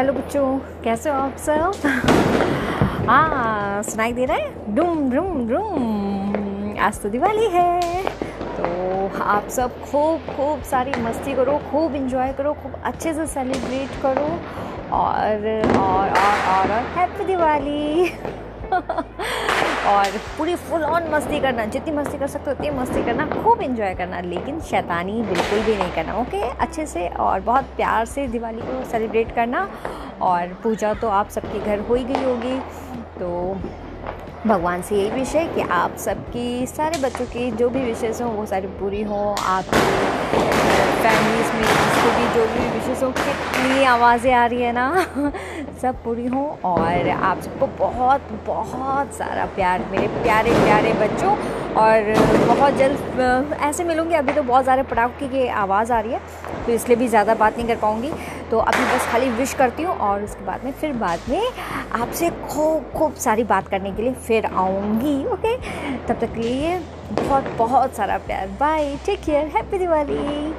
Hello बच्चों, कैसे हो आप सब? हाँ सुनाई दे रहा है? डूम डूम डूम। आज तो दिवाली है। तो आप सब खूब खूब सारी मस्ती करो, खूब इंजॉय करो, खूब अच्छे से सेलिब्रेट करो। और और और और हैप्पी दिवाली। और पूरी फुल ऑन मस्ती करना, जितनी मस्ती कर सकते हो, उतनी मस्ती करना, खूब इंजॉय करना, लेकिन शैतानी बिल्कुल भी नहीं करना ओके अच्छे से और बहुत प्यार से दिवाली को सेलिब्रेट करना, और पूजा तो आप सबके घर हो ही गई होगी। तो भगवान से यही विषय कि आप सबकी, सारे बच्चों की जो भी विशेष हों, वो सारी पूरी हों आप फैमिलीज़ में, जिसको भी जो भी विशेष हों कितनी आवाज़ें आ रही है ना। सब पूरी हों और आप सबको बहुत बहुत सारा प्यार मेरे प्यारे प्यारे बच्चों और बहुत जल्द ऐसे मिलूँगी। अभी तो बहुत ज़्यादा पटाखे की आवाज़ आ रही है तो इसलिए भी ज़्यादा बात नहीं कर पाऊँगी। तो अभी बस खाली विश करती हूँ और उसके बाद में, फिर बाद में आपसे खूब खूब सारी बात करने के लिए फिर आऊँगी ओके तब तक के लिए बहुत बहुत सारा प्यार। Bye take care happy Diwali